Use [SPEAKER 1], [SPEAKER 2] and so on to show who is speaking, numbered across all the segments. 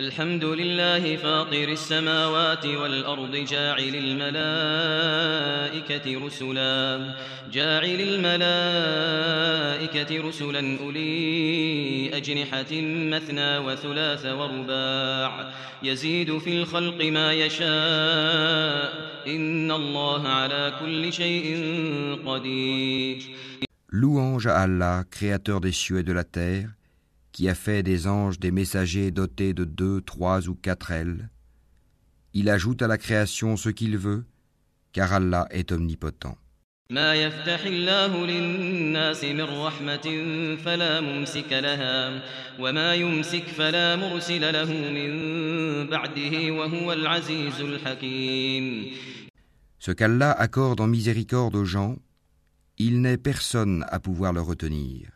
[SPEAKER 1] الحمد لله فاطر السماوات والأرض جاعل الملائكة رسلا جاعل الملائكة رسلا أولي أجنحة مثنى وثلاث ورباع يزيد في الخلق ما يشاء إن الله على كل شيء قدير.
[SPEAKER 2] Louange à Allah, créateur des cieux et de la terre, qui a fait des anges des messagers dotés de deux, trois ou quatre ailes. Il ajoute à la création ce qu'il veut, car Allah est omnipotent.
[SPEAKER 1] ما يفتح الله للناس من رحمة فلا ممسك لها وما يمسك فلا مرسل له من بعده وهو العزيز الحكيم
[SPEAKER 2] Ce qu'Allah accorde en miséricorde aux gens, il n'est personne à pouvoir le retenir.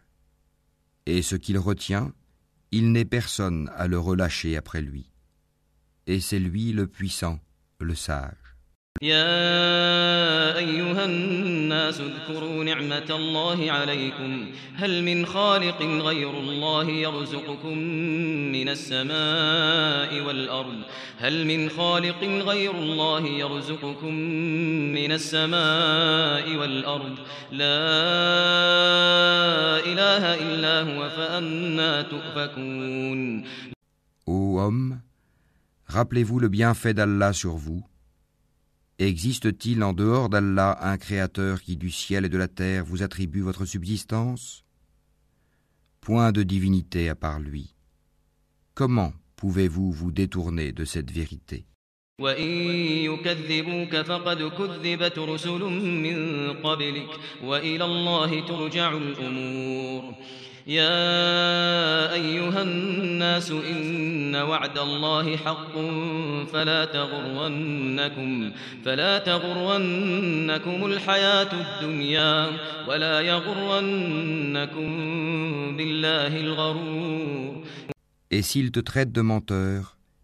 [SPEAKER 2] Et ce qu'il retient, il n'est personne à le relâcher après lui. Et c'est lui le puissant, le sage.
[SPEAKER 1] يا أيها الناس اذكروا نعمة الله عليكم هل من خالق غير الله يرزقكم من السماء والأرض هل من خالق غير الله يرزقكم من السماء والأرض لا إله إلا هو فأنا تؤفكون
[SPEAKER 2] Ô homme, rappelez-vous le bienfait d'Allah sur vous. Existe-t-il en dehors d'Allah un créateur qui du ciel et de la terre vous attribue votre subsistance Point de divinité à part lui. Comment pouvez-vous vous détourner de cette vérité
[SPEAKER 1] وإن يكذبوك فقد كذبت رسل من قبلك وإلى الله ترجع الأمور يا أيها الناس إن وعد الله حق فلا تغرنكم فلا تغرنكم الحياة الدنيا ولا يغرنكم بالله الغرور
[SPEAKER 2] Et s'ils te traitent de menteur,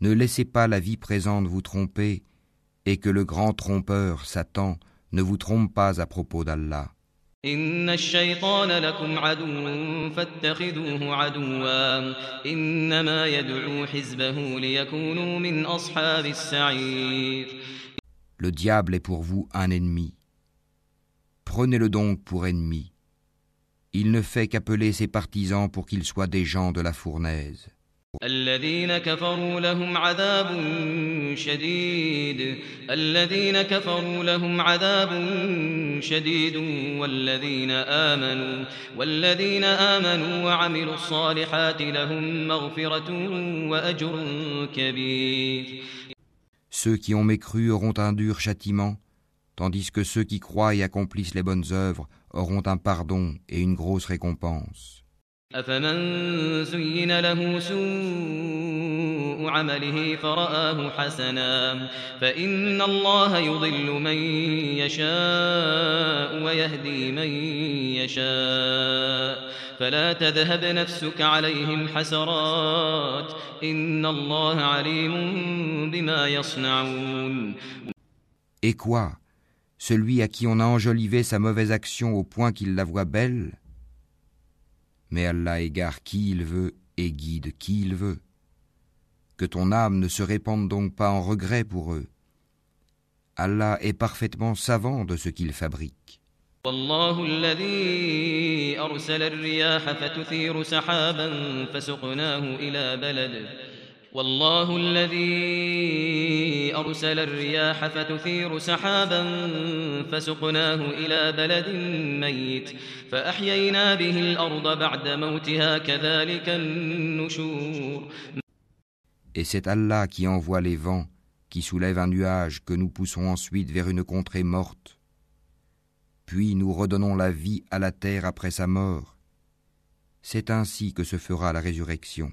[SPEAKER 2] Ne laissez pas la vie présente vous tromper et que le grand trompeur, Satan, ne vous trompe pas à propos d'Allah.
[SPEAKER 1] إن الشيطان لكم عدو فاتخذوه عدوا إنما يدعو حزبه ليكونوا من أصحاب السعير
[SPEAKER 2] Le diable est pour vous un ennemi. Prenez-le donc pour ennemi. Il ne fait qu'appeler ses partisans pour qu'ils soient des gens de la fournaise.
[SPEAKER 1] الذين كفروا لهم عذاب شديد الذين كفروا لهم عذاب شديد والذين آمنوا والذين آمنوا وعملوا الصالحات لهم مغفرة وأجر كبير
[SPEAKER 2] Ceux qui ont mécru auront un dur châtiment, tandis que ceux qui croient et accomplissent les bonnes œuvres auront un pardon et une grosse récompense.
[SPEAKER 1] أفمن زين له سوء عمله فرآه حسنا فإن الله يضل من يشاء ويهدي من يشاء فلا تذهب نفسك عليهم حسرات إن الله عليم بما يصنعون
[SPEAKER 2] Et quoi? Celui à qui on a enjolivé sa mauvaise action au point qu'il la voit belle Mais Allah égare qui il veut et guide qui il veut. Que ton âme ne se répande donc pas en regret pour eux. Allah est parfaitement savant de ce qu'il fabrique.
[SPEAKER 1] والله الذي أرسل الرياح فتثير سحابا فسقناه إلى بلد والله الذي أرسل الرياح فتثير سحابا فسقناه إلى بلد ميت فأحيينا به الأرض بعد موتها كذلك النشور
[SPEAKER 2] Et c'est Allah qui envoie les vents, qui soulève un nuage que nous poussons ensuite vers une contrée morte. puis nous redonnons la vie à la terre après sa mort. C'est ainsi que se fera la résurrection.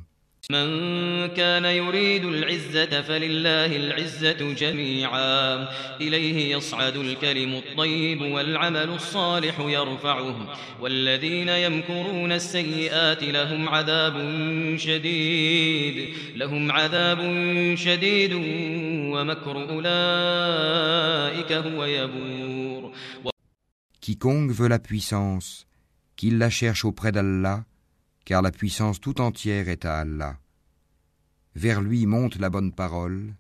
[SPEAKER 1] من كان يريد العزة فلله العزة جميعا. إليه يصعد الكلم الطيب والعمل الصالح يرفعه. والذين يمكرون السيئات لهم عذاب شديد. لهم عذاب شديد ومكر أولئك هو يبور.
[SPEAKER 2] Quiconque veut la puissance, qu'il la cherche auprès d'Allah, car la puissance tout entière est à Allah. Vers lui monte la bonne parole,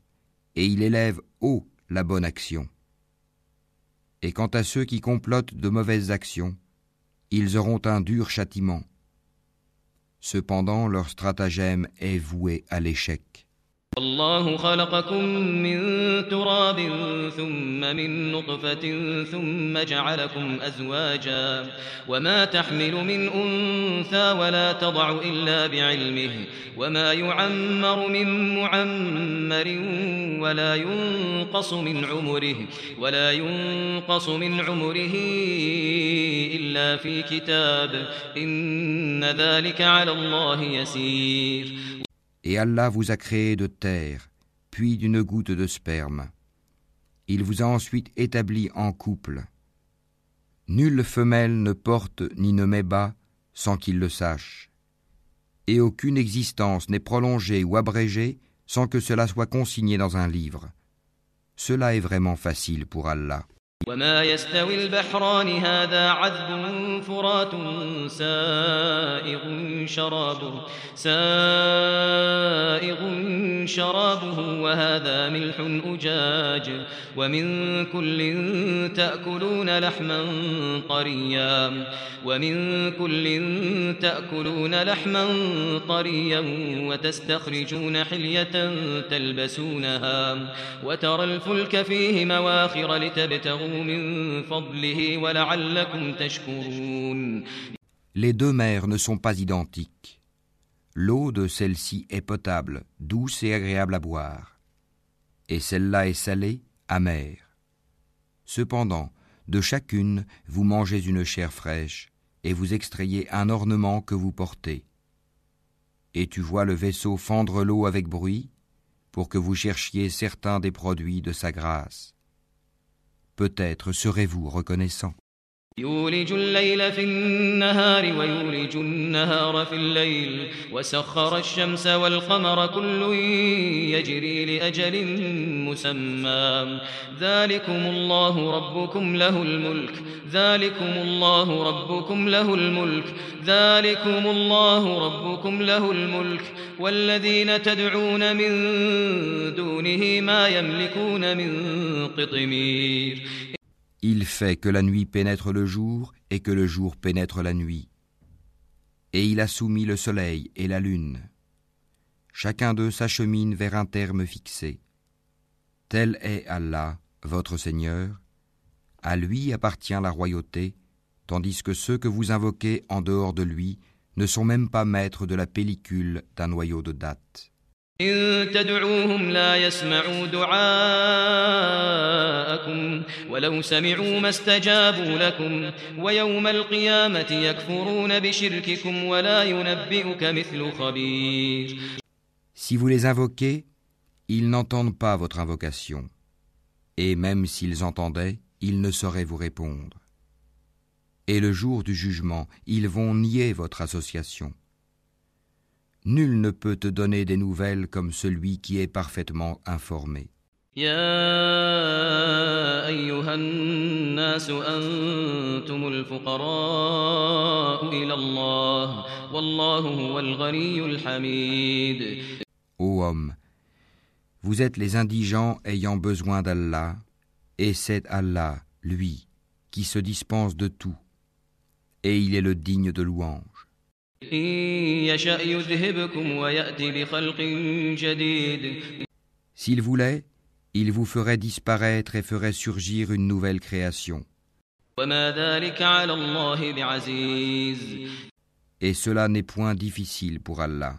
[SPEAKER 2] et il élève haut la bonne action. Et quant à ceux qui complotent de mauvaises actions, ils auront un dur châtiment. Cependant leur stratagème est voué à l'échec.
[SPEAKER 1] الله خلقكم من تراب ثم من نطفة ثم جعلكم أزواجا وما تحمل من أنثى ولا تضع إلا بعلمه وما يعمر من معمر ولا ينقص من عمره ولا ينقص من عمره إلا في كتاب إن ذلك على الله يسير
[SPEAKER 2] Et Allah vous a créé de terre, puis d'une goutte de sperme. Il vous a ensuite établi en couple. Nulle femelle ne porte ni ne met bas sans qu'il le sache. Et aucune existence n'est prolongée ou abrégée sans que cela soit consigné dans un livre. Cela est vraiment facile pour Allah.
[SPEAKER 1] وما يستوي البحران هذا عذب فرات سائغ شرابه سائغ شرابه وهذا ملح أجاج ومن كل تأكلون لحما طريا ومن كل تأكلون لحما طريا وتستخرجون حلية تلبسونها وترى الفلك فيه مواخر لتبتغوا
[SPEAKER 2] Les deux mers ne sont pas identiques. L'eau de celle-ci est potable, douce et agréable à boire, et celle-là est salée, amère. Cependant, de chacune, vous mangez une chair fraîche, et vous extrayez un ornement que vous portez. Et tu vois le vaisseau fendre l'eau avec bruit, pour que vous cherchiez certains des produits de sa grâce Peut-être serez-vous reconnaissant.
[SPEAKER 1] يولج الليل في النهار ويولج النهار في الليل وسخر الشمس والقمر كل يجري لأجل مسمى ذلكم الله ربكم له الملك ذلكم الله ربكم له الملك ذلكم الله ربكم له الملك والذين تدعون من دونه ما يملكون من قطمير
[SPEAKER 2] Il fait que la nuit pénètre le jour et que le jour pénètre la nuit. Et il a soumis le soleil et la lune. Chacun d'eux s'achemine vers un terme fixé. Tel est Allah, votre Seigneur. À lui appartient la royauté, tandis que ceux que vous invoquez en dehors de lui ne sont même pas maîtres de la pellicule d'un noyau de date.
[SPEAKER 1] إن تدعوهم لا يسمعوا دعاءكم ولو سمعوا ما استجابوا لكم ويوم القيامة يكفرون بشرككم ولا ينبئك مثل خبير
[SPEAKER 2] Si vous les invoquez, ils n'entendent pas votre invocation. Et même s'ils entendaient, ils ne sauraient vous répondre. Et le jour du jugement, ils vont nier votre association. Nul ne peut te donner des nouvelles comme celui qui est parfaitement informé.
[SPEAKER 1] يا أيها الناس أنتم الفقراء إلى الله والله هو الغني الحميد
[SPEAKER 2] Ô homme, vous êtes les indigents ayant besoin d'Allah, et c'est Allah, lui, qui se dispense de tout, et il est le digne de louange. S'il voulait, il vous ferait disparaître et ferait surgir une nouvelle création. Et cela n'est point difficile pour Allah.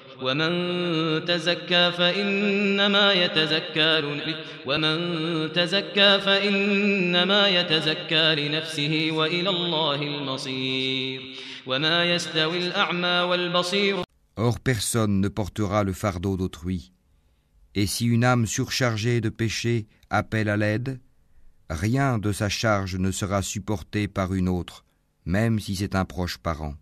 [SPEAKER 1] ومن تزكى فإنما يتزكى ومن تزكى فإنما يتزكى لنفسه وإلى الله المصير وما يستوي الأعمى والبصير
[SPEAKER 2] Or personne ne portera le fardeau d'autrui. Et si une âme surchargée de péché appelle à l'aide, rien de sa charge ne sera supporté par une autre, même si c'est un proche parent.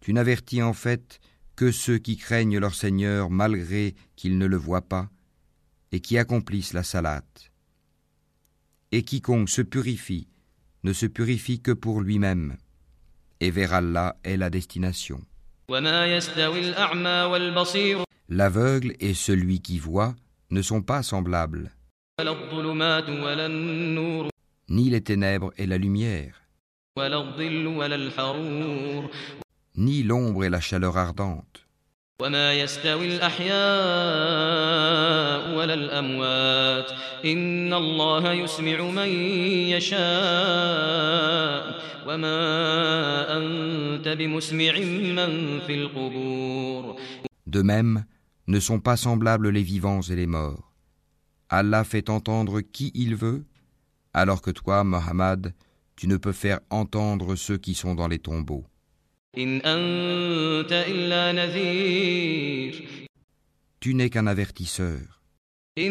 [SPEAKER 2] Tu n'avertis en fait que ceux qui craignent leur Seigneur malgré qu'ils ne le voient pas, et qui accomplissent la salate. Et quiconque se purifie ne se purifie que pour lui-même, et vers Allah est la destination. L'aveugle et celui qui voit ne sont pas semblables, ni les ténèbres et la lumière, ni l'ombre et la chaleur ardente. De même, ne sont pas semblables les vivants et les morts. Allah fait entendre qui il veut, alors que toi, Mohammed, tu ne peux faire entendre ceux qui sont dans les tombeaux. Tu n'es qu'un avertisseur. Nous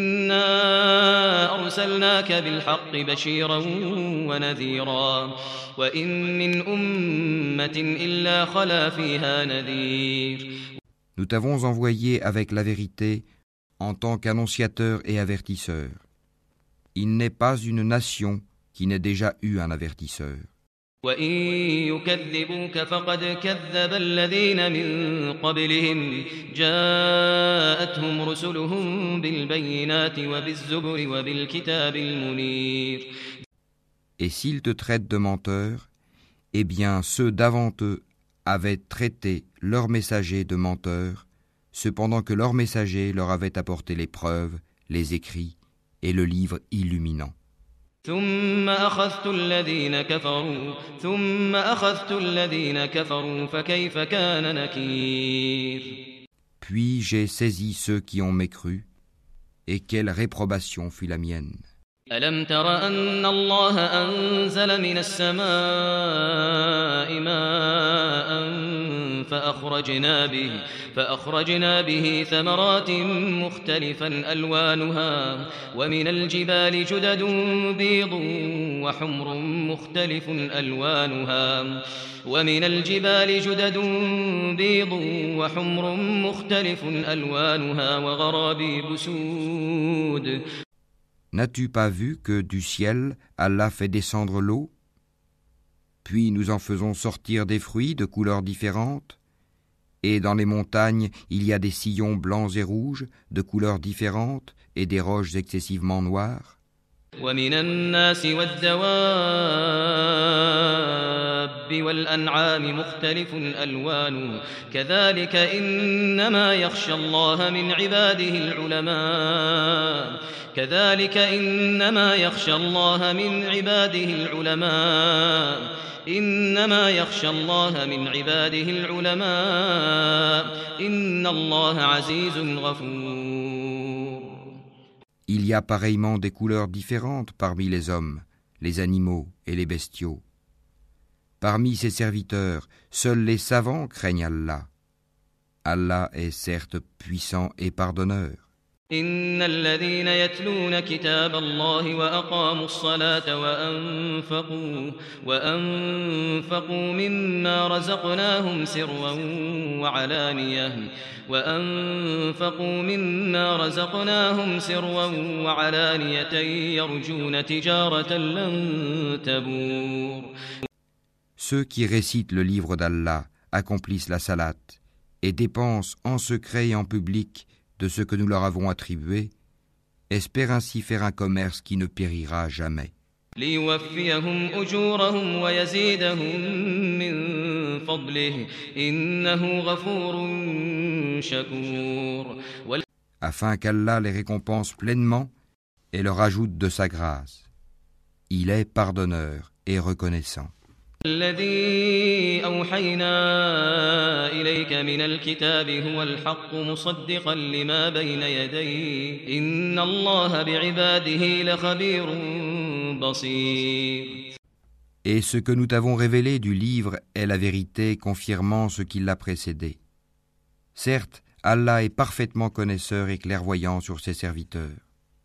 [SPEAKER 2] t'avons envoyé avec la vérité en tant qu'annonciateur et avertisseur. Il n'est pas une nation qui n'ait déjà eu un avertisseur. Et s'ils te traitent de menteur, eh bien ceux d'avant eux avaient traité leurs messagers de menteurs, cependant que leurs messagers leur avaient apporté les preuves, les écrits et le livre illuminant. Puis j'ai saisi ceux qui ont mécru, et quelle réprobation fut la mienne.
[SPEAKER 1] ألم تر أن الله أنزل من السماء ماء فأخرجنا به, فأخرجنا به ثمرات مختلفا ألوانها ومن الجبال جدد بيض وحمر مختلف ألوانها ومن الجبال جدد بيض وحمر مختلف ألوانها وغرابيب سود.
[SPEAKER 2] N'as-tu pas vu que du ciel Allah fait descendre l'eau? Puis nous en faisons sortir des fruits de couleurs différentes? Et dans les montagnes il y a des sillons blancs et rouges de couleurs différentes et des roches excessivement noires والدواب والأنعام مختلف الألوان
[SPEAKER 1] كذلك إنما يخشى الله من عباده العلماء كذلك إنما يخشى الله من عباده العلماء إنما يخشى الله من عباده العلماء إن الله عزيز غفور.
[SPEAKER 2] Il y a pareillement des couleurs différentes parmi les hommes, les animaux et les bestiaux. Parmi ses serviteurs, seuls les savants craignent Allah. Allah est certes puissant et pardonneur.
[SPEAKER 1] إن الذين يتلون كتاب الله وأقاموا الصلاة وأنفقوا, وأنفقوا مما رزقناهم سرا وعلانية وأنفقوا مما رزقناهم سرا وعلانية يرجون تجارة لن تبور
[SPEAKER 2] Ceux qui récitent le livre d'Allah accomplissent la salate et dépensent en secret et en public de ce que nous leur avons attribué, espèrent ainsi faire un commerce qui ne périra jamais. Afin qu'Allah les récompense pleinement et leur ajoute de sa grâce. Il est pardonneur et reconnaissant.
[SPEAKER 1] الذي أوحينا إليك من الكتاب هو الحق مصدقا لما بين يديه إن الله بعباده لخبير بصير
[SPEAKER 2] Et ce que nous t'avons révélé du livre est la vérité confirmant ce qui l'a précédé. Certes, Allah est parfaitement connaisseur et clairvoyant sur ses serviteurs.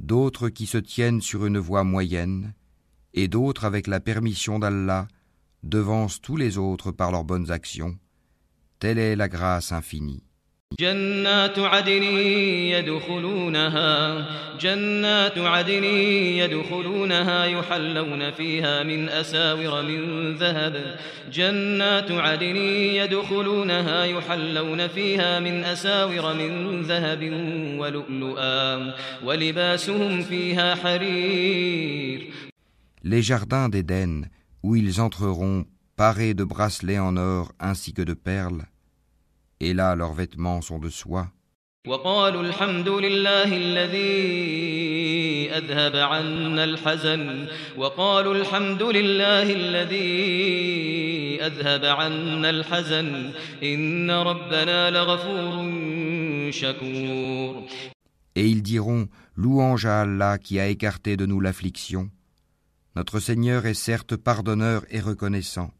[SPEAKER 2] d'autres qui se tiennent sur une voie moyenne, et d'autres avec la permission d'Allah devancent tous les autres par leurs bonnes actions. Telle est la grâce infinie.
[SPEAKER 1] جنات عدن يدخلونها جنات عدن يدخلونها يحلون فيها من أساور من ذهب جنات عدن يدخلونها يحلون فيها من أساور من ذهب ولؤلؤا ولباسهم فيها حرير.
[SPEAKER 2] Les jardins d'Éden, où ils entreront parés de bracelets en or ainsi que de perles, et là leurs vêtements sont de soie.
[SPEAKER 1] وقالوا الحمد لله الذي أذهب عنا الحزن وقالوا الحمد لله الذي أذهب عنا الحزن إن ربنا لغفور شكور
[SPEAKER 2] Et ils diront Louange à Allah qui a écarté de nous l'affliction. Notre Seigneur est certes pardonneur et reconnaissant.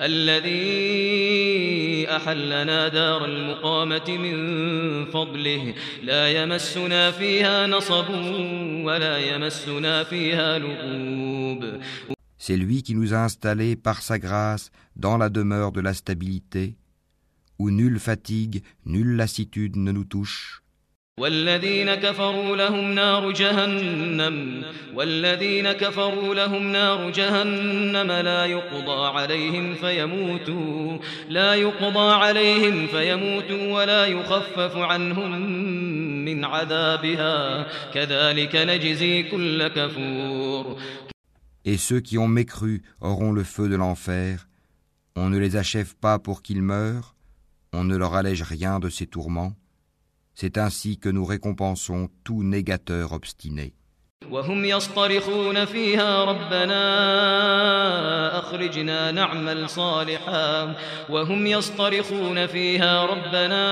[SPEAKER 1] الذي أحلنا دار المقامة من فضله لا يمسنا فيها نصب ولا يمسنا فيها لغوب
[SPEAKER 2] C'est lui qui nous a installés par sa grâce dans la demeure de la stabilité, où nulle fatigue, nulle lassitude ne nous touche.
[SPEAKER 1] والذين كفروا لهم نار جهنم والذين كفروا لهم نار جهنم لا يقضى عليهم فيموتوا لا يقضى عليهم فيموتوا ولا يخفف عنهم من عذابها كذلك نجزي كل كفور
[SPEAKER 2] Et ceux qui ont mécru auront le feu de l'enfer. On ne les achève pas pour qu'ils meurent, on ne leur allège rien de ces tourments. C'est ainsi que nous récompensons tout négateur obstiné.
[SPEAKER 1] وهم يصطرخون فيها ربنا أخرجنا نعمل صالحا. وهم يصطرخون فيها ربنا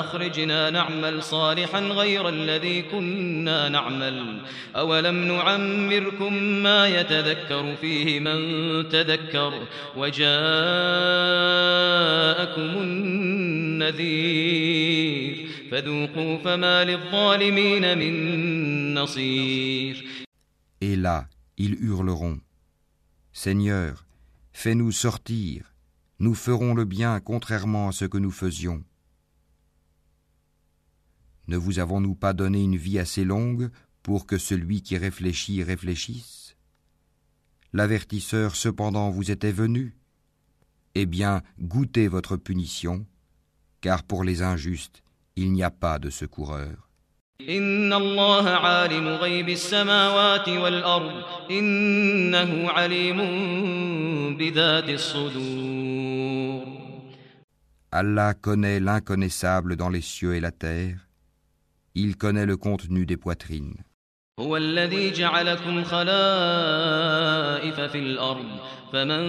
[SPEAKER 1] أخرجنا نعمل صالحا غير الذي كنا نعمل. أولم نعمركم ما يتذكر فيه من تذكر؟ وجاءكم النذير. فذوقوا فما للظالمين من نصير
[SPEAKER 2] Et là, ils hurleront Seigneur, fais-nous sortir, nous ferons le bien contrairement à ce que nous faisions. Ne vous avons-nous pas donné une vie assez longue pour que celui qui réfléchit réfléchisse L'avertisseur cependant vous était venu. Eh bien, goûtez votre punition, car pour les injustes, il n'y a pas de secoureur.
[SPEAKER 1] إن الله عالم غيب السماوات والأرض إنه عليم بذات الصدور
[SPEAKER 2] Allah connaît l'inconnaissable dans les cieux et la terre. Il connaît le contenu des poitrines.
[SPEAKER 1] هو الذي جعلكم خلائف في الأرض فمن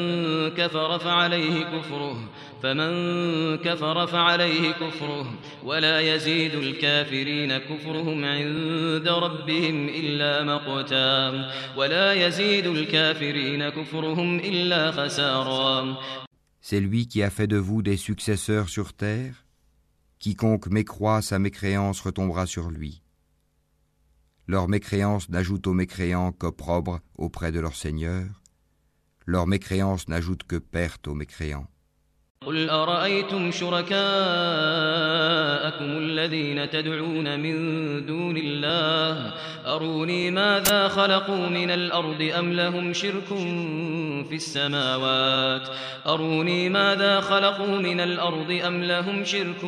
[SPEAKER 1] كفر فعليه كفره فمن كفر فعليه كفره ولا يزيد الكافرين كفرهم عند ربهم إلا مقتا ولا يزيد الكافرين كفرهم إلا خسارا
[SPEAKER 2] C'est lui qui a fait de vous des successeurs sur terre, Quiconque mécroit, sa mécréance retombera sur lui. Leur mécréance n'ajoute aux mécréants qu'opprobre auprès de leur Seigneur. Leur mécréance n'ajoute que perte aux mécréants.
[SPEAKER 1] قل أرأيتم شركاءكم الذين تدعون من دون الله أروني ماذا خلقوا من الأرض أم لهم شرك في السماوات أروني ماذا خلقوا من الأرض أم لهم شرك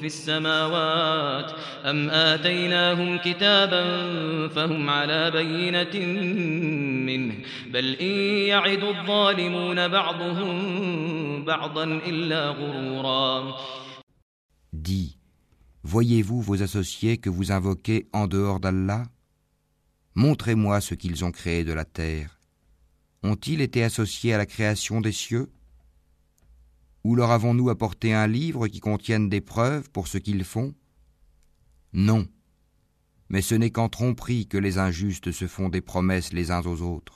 [SPEAKER 1] في السماوات أم آتيناهم كتابا فهم على بينة منه بل إن يعد الظالمون بعضهم بعضا
[SPEAKER 2] Dis, voyez-vous vos associés que vous invoquez en dehors d'Allah? Montrez-moi ce qu'ils ont créé de la terre. Ont-ils été associés à la création des cieux? Ou leur avons-nous apporté un livre qui contienne des preuves pour ce qu'ils font? Non. Mais ce n'est qu'en tromperie que les injustes se font des promesses les uns aux autres.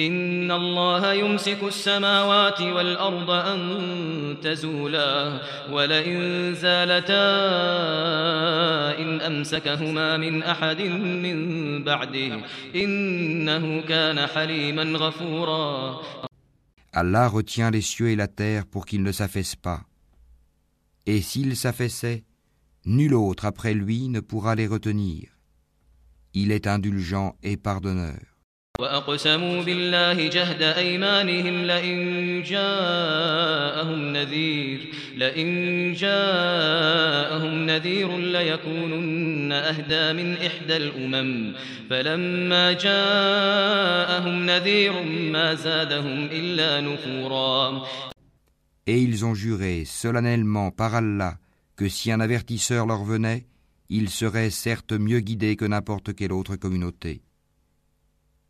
[SPEAKER 1] إن الله يمسك السماوات والأرض أن تزولا ولئن زالتا إن أمسكهما من أحد من بعده إنه كان حليما غفورا
[SPEAKER 2] Allah retient les cieux et la terre pour qu'ils ne s'affaissent pas. Et s'ils s'affaissaient, nul autre après lui ne pourra les retenir. Il est indulgent et pardonneur.
[SPEAKER 1] وأقسموا بالله جهد أيمانهم لئن جاءهم نذير لئن جاءهم نذير ليكونن أهدى من إحدى الأمم فلما جاءهم نذير ما زادهم إلا نفورا
[SPEAKER 2] Et ils ont juré solennellement par Allah que si un avertisseur leur venait, ils seraient certes mieux guidés que n'importe quelle autre communauté.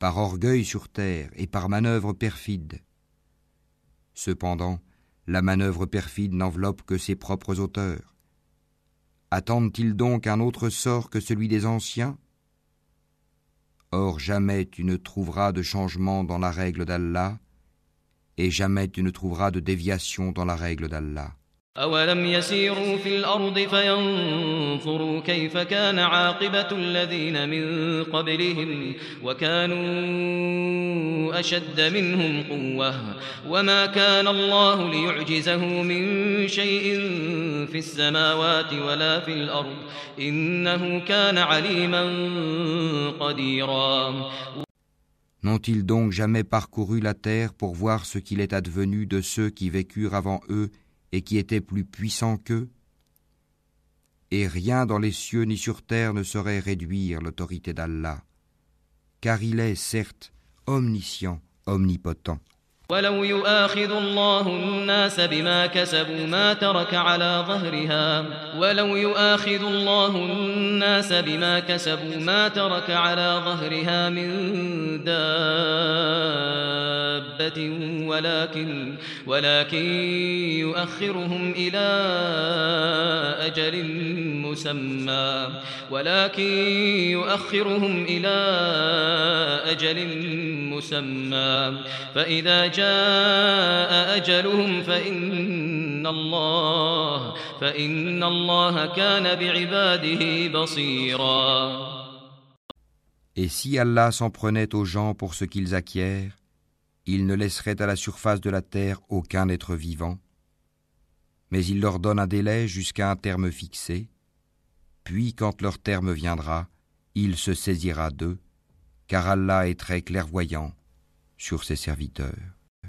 [SPEAKER 2] par orgueil sur terre et par manœuvre perfide. Cependant, la manœuvre perfide n'enveloppe que ses propres auteurs. Attendent-ils donc un autre sort que celui des anciens? Or jamais tu ne trouveras de changement dans la règle d'Allah, et jamais tu ne trouveras de déviation dans la règle d'Allah.
[SPEAKER 1] أولم يسيروا في الأرض فينظروا كيف كان عاقبة الذين من قبلهم وكانوا أشد منهم قوة وما كان الله ليعجزه من شيء في السماوات ولا في الأرض إنه كان عليما قديرا
[SPEAKER 2] N'ont-ils donc jamais parcouru la terre pour voir ce qu'il est advenu de ceux qui vécurent avant eux et qui était plus puissant qu'eux Et rien dans les cieux ni sur terre ne saurait réduire l'autorité d'Allah, car il est, certes, omniscient, omnipotent.
[SPEAKER 1] ولو يؤاخذ الله الناس بما كسبوا ما ترك على ظهرها ولو يؤاخذ الله الناس بما كسبوا ما ترك على ظهرها من دابة ولكن ولكن يؤخرهم إلى أجل مسمى. ولكن يؤخرهم إلى أجل مسمى. فإذا جاء أجلهم فإن الله فإن الله كان بعباده بصيرا.
[SPEAKER 2] Et si Allah s'en prenait aux gens pour ce qu'ils acquièrent, il ne laisserait à la surface de la terre aucun être vivant, mais il leur donne un délai jusqu'à un terme fixé, puis quand leur terme viendra, il se saisira d'eux, car Allah est très clairvoyant sur ses serviteurs.